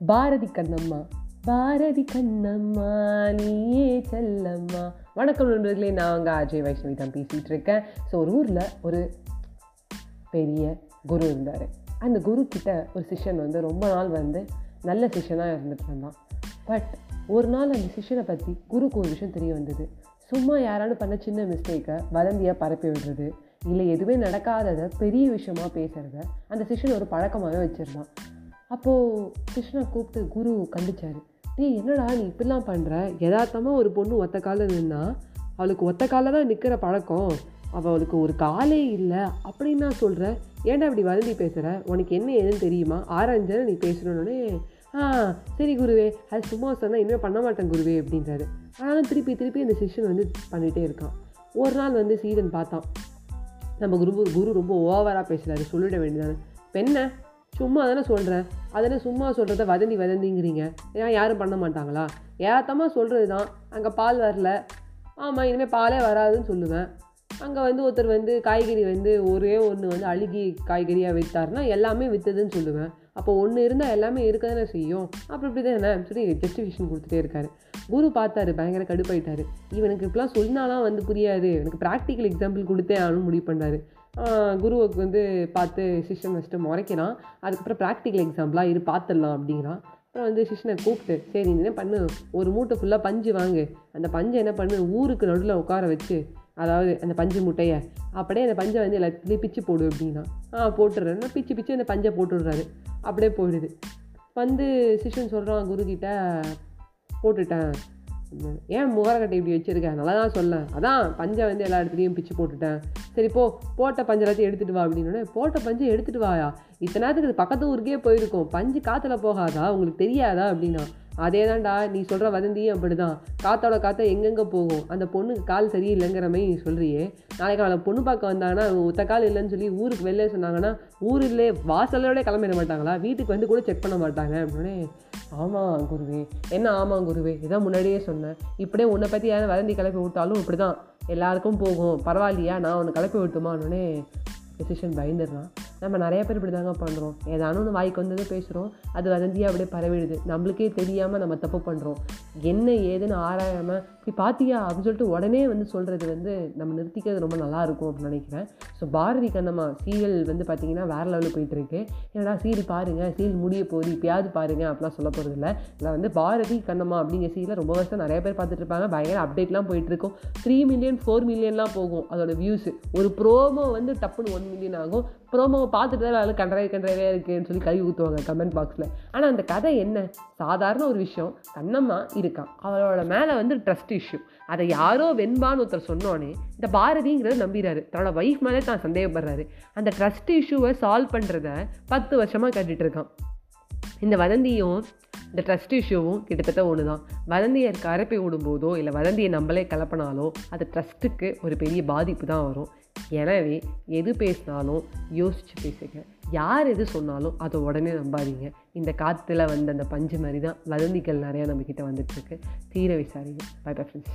பாரதி கண்ணம்மா. பாரதி கண்ணம்மா நீயே செல்லம்மா. வணக்கம் நண்பர்களே நான் அங்கே அஜய் வைஷ்ணவி தான் பேசிகிட்டு இருக்கேன். ஸோ ஒரு ஊரில் ஒரு பெரிய குரு இருந்தார். அந்த குரு கிட்ட ஒரு சிஷன் வந்து ரொம்ப நாள் வந்து நல்ல சிஷனாக இருந்துட்டு இருந்தான். பட் ஒரு நாள் அந்த சிஷனை பற்றி குருக்கு ஒரு விஷயம் தெரிய வந்தது. சும்மா யாராலும் பண்ண சின்ன மிஸ்டேக்கை வதந்தியாக பரப்பி விடுறது இல்லை எதுவுமே நடக்காததை பெரிய விஷயமா பேசுகிறத அந்த சிஷன் ஒரு பழக்கமாகவே வச்சுருந்தான். அப்போது கிருஷ்ணா கூப்பிட்டு குரு கண்டிச்சார். டேய் என்னடா நீ இப்படிலாம் பண்ணுற யதார்த்தமாக ஒரு பொண்ணு ஒத்த காலில் நின்னா அவளுக்கு ஒத்த காலில் தான் நிற்கிற பழக்கம். அவளுக்கு ஒரு காலே இல்லை. அப்படின்னு நான் சொல்கிறேன் ஏன்டா இப்படி வதந்தி பேசுகிற உனக்கு என்ன ஏதுன்னு தெரியுமா? ஆராய்ஞ்சா நீ பேசணுன்னே ஆ சரி குருவே. அது சும்மா சொன்னால் இனிமேல் பண்ண மாட்டேன் குருவே அப்படின்றாரு. ஆனாலும் திருப்பி திருப்பி அந்த சிஷ்யன் வந்து பண்ணிகிட்டே இருக்கான். ஒரு நாள் வந்து சீதன் பார்த்தான். நம்ம குரு குரு ரொம்ப ஓவராக பேசுகிறாரு சொல்லிட வேண்டியதானே. பெண்ணை சும்மா தானே சொல்கிறேன் அதனே சும்மா சொல்கிறத வதந்தி வதந்திங்கிறீங்க. ஏன் யாரும் பண்ண மாட்டாங்களா? ஏத்தமாக சொல்கிறது தான் அங்கே பால் வரல. ஆமாம் இனிமேல் பாலே வராதுன்னு சொல்லுவேன். அங்கே வந்து ஒருத்தர் வந்து காய்கறி வந்து ஒரே ஒன்று வந்து அழுகி காய்கறியாக விற்றாருன்னா எல்லாமே விற்றுதுன்னு சொல்லுவேன். அப்போ ஒன்று இருந்தால் எல்லாமே இருக்க தானே செய்யும். அப்படி இப்படி தானே சொல்லி ஜஸ்டிஃபிகேஷன் கொடுத்துட்டே இருக்காரு. குரு பார்த்தாரு பயங்கர கடுப்பாயிட்டாரு. இவனுக்கு இப்பெல்லாம் சொன்னாலாம் வந்து புரியாது. எனக்கு ப்ராக்டிக்கல் எக்ஸாம்பிள் கொடுத்தே ஆனும் முடிவு பண்ணாரு. குருவுக்கு வந்து பார்த்து சிஷ்யன் வச்சுட்டு முறைக்கிறான். அதுக்கப்புறம் ப்ராக்டிக்கல் எக்ஸாம்பிளாக இரு பார்த்துடலாம் அப்படிங்கிறான். அப்புறம் வந்து சிஷ்யனை கூப்பிட்டு சரி நீ என்ன பண்ணு? ஒரு மூட்டை ஃபுல்லாக பஞ்சு வாங்கு. அந்த பஞ்சை என்ன பண்ணு? ஊருக்கு நடுவில் உட்கார வச்சு அதாவது அந்த பஞ்சு முட்டையை. அப்படியே அந்த பஞ்சை வந்து எல்லாத்துலேயும் பிச்சு போடு அப்படின்னா ஆ போட்டுடுறேன் பிச்சு பிச்சு அந்த பஞ்சை போட்டுடுறாரு. அப்படியே போயிடுது. வந்து சிஷ்யன் சொல்கிறான் குருக்கிட்ட போட்டுட்டேன். ஏன் முகரக்கட்டை இப்படி வச்சுருக்கேன் நல்லா தான் சொல்லேன். அதான் பஞ்சை வந்து எல்லா இடத்துலையும் பிச்சு போட்டுட்டேன். சரி போ போட்ட பஞ்சு எல்லாத்தையும் எடுத்துகிட்டு வா அப்படின்னு போட்ட பஞ்சை எடுத்துகிட்டு வாயா. இத்தனை நேரத்துக்கு இது பக்கத்து ஊருக்கே போயிருக்கும். பஞ்சு காற்றுல போகாதா? உங்களுக்கு தெரியாதா? அப்படின்னா அதே தான்டா நீ சொல்கிற வதந்தியும் அப்படி தான் காற்றோட காற்ற எங்கெங்கே போகும்? அந்த பொண்ணுக்கு கால் சரியில்லைங்கிற மாதிரி நீ சொல்கிறியே நாளைக்கு அவளை பொண்ணு பார்க்க வந்தாங்கன்னா ஒத்த கால் இல்லைன்னு சொல்லி ஊருக்கு வெளில சொன்னாங்கன்னா ஊரிலே வாசலோட கிளம்பிட மாட்டாங்களா? வீட்டுக்கு வந்து கூட செக் பண்ண மாட்டாங்க அப்படின்னே ஆமாம் குருவே. என்ன ஆமாம் குருவே? இதான் முன்னாடியே சொன்னேன். இப்படியே உன்னை பற்றி யாரும் வதந்தி கிளப்பி விட்டாலும் இப்படி தான் எல்லாருக்கும் போகும். பரவாயில்லையா? நான் உன்னை கிளப்பி விட்டுமான்னே டெசிஷன் பயந்துடுறான். நம்ம நிறைய பேர் இப்படி தாங்க பண்ணுறோம் ஏதானும் ஒன்று வாய்க்கு வந்தது பேசுகிறோம் அது வதந்தியாக அப்படியே பரவிடுது. நம்மளுக்கே தெரியாமல் நம்ம தப்பு பண்ணுறோம் என்ன ஏதுன்னு ஆராயாமல் இப்படி பார்த்தியா அப்படின்னு சொல்லிட்டு உடனே வந்து சொல்கிறது வந்து நம்ம நிறுத்திக்கிறது ரொம்ப நல்லாயிருக்கும் அப்படின்னு நினைக்கிறேன். ஸோ பாரதி கண்ணம்மா சீரியல் வந்து பார்த்திங்கன்னா வேறு லெவலில் போயிட்டுருக்கு என்னடா சீரியல் பாருங்கள் சீரியல் முடிய போகுது இப்போயாவது பாருங்கள் அப்படிலாம் சொல்ல போகிறது இல்லை. இல்லை வந்து பாரதி கண்ணம்மா அப்படிங்கிற சீரியல் ரொம்ப வருஷம் நிறைய பேர் பார்த்துட்டு இருப்பாங்க. பயங்கர அப்டேட்லாம் போயிட்டுருக்கும் த்ரீ மில்லியன் ஃபோர் மில்லியன்லாம் போகும் அதோட வியூஸ் ஒரு ப்ரோமோ வந்து டப்புன்னு ஒன் மில்லியன் ஆகும். ப்ரோமோவை பார்த்துட்டு தான் அதில் கண்டரை கண்டரவே இருக்குன்னு சொல்லி கழுவி ஊற்றுவாங்க கமெண்ட் பாக்ஸில் ஆனால் அந்த கதை என்ன? சாதாரண ஒரு விஷயம். கண்ணம்மா இருக்கான் அவளோட மேலே வந்து ட்ரஸ்ட் இஷ்யூ அதை யாரோ வெண்பான்னு ஒருத்தர் சொன்னோன்னே இந்த பாரதிங்கிறத நம்பிடுறாரு தன்னோட ஒய்ஃப் மேலே தான் சந்தேகப்படுறாரு. அந்த ட்ரஸ்ட் இஷ்யூவை சால்வ் பண்ணுறத பத்து வருஷமாக கட்டிகிட்டு இருக்கான். இந்த வதந்தியும் இந்த ட்ரஸ்ட் இஷ்யூவும் கிட்டத்தட்ட ஒன்று தான் வதந்தியை கரப்பி விடும்போதோ இல்லை வதந்தியை நம்மளே கலப்பினாலோ அது ட்ரஸ்ட்டுக்கு ஒரு பெரிய பாதிப்பு தான் வரும். எனவே எது பேசினாலும் யோசித்து பேசுங்க. யார் எது சொன்னாலும் அதை உடனே நம்பாதீங்க. இந்த காற்றுல வந்த அந்த பஞ்சு மாதிரி தான் வதந்திகள் நிறையா நம்மக்கிட்ட வந்துட்டுருக்கு தீர விசாரிங்க. By bye friends